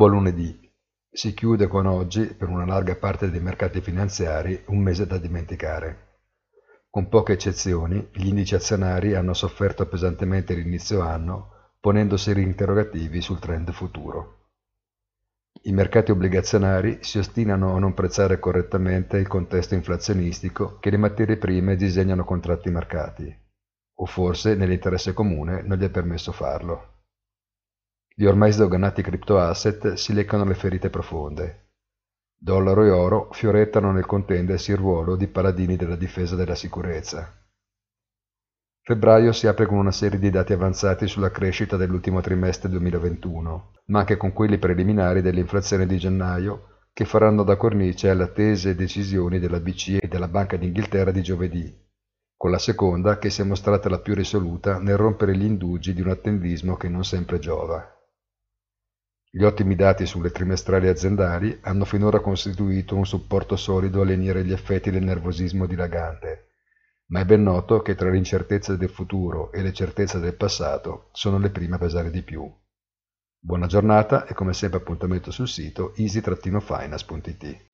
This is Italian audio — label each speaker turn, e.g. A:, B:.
A: Buon lunedì. Si chiude con oggi, per una larga parte dei mercati finanziari, un mese da dimenticare. Con poche eccezioni, gli indici azionari hanno sofferto pesantemente l'inizio anno, ponendo seri interrogativi sul trend futuro. I mercati obbligazionari si ostinano a non prezzare correttamente il contesto inflazionistico che le materie prime disegnano contratti marcati, o forse nell'interesse comune non gli è permesso farlo. Gli ormai sdoganati cryptoasset si leccano le ferite profonde. Dollaro e oro fiorettano nel contendersi il ruolo di paladini della difesa della sicurezza. Febbraio si apre con una serie di dati avanzati sulla crescita dell'ultimo trimestre 2021, ma anche con quelli preliminari dell'inflazione di gennaio, che faranno da cornice alle attese decisioni della BCE e della Banca d'Inghilterra di giovedì, con la seconda che si è mostrata la più risoluta nel rompere gli indugi di un attendismo che non sempre giova. Gli ottimi dati sulle trimestrali aziendali hanno finora costituito un supporto solido a lenire gli effetti del nervosismo dilagante, ma è ben noto che tra l'incertezza del futuro e le certezze del passato sono le prime a pesare di più. Buona giornata e come sempre appuntamento sul sito easy-finance.it.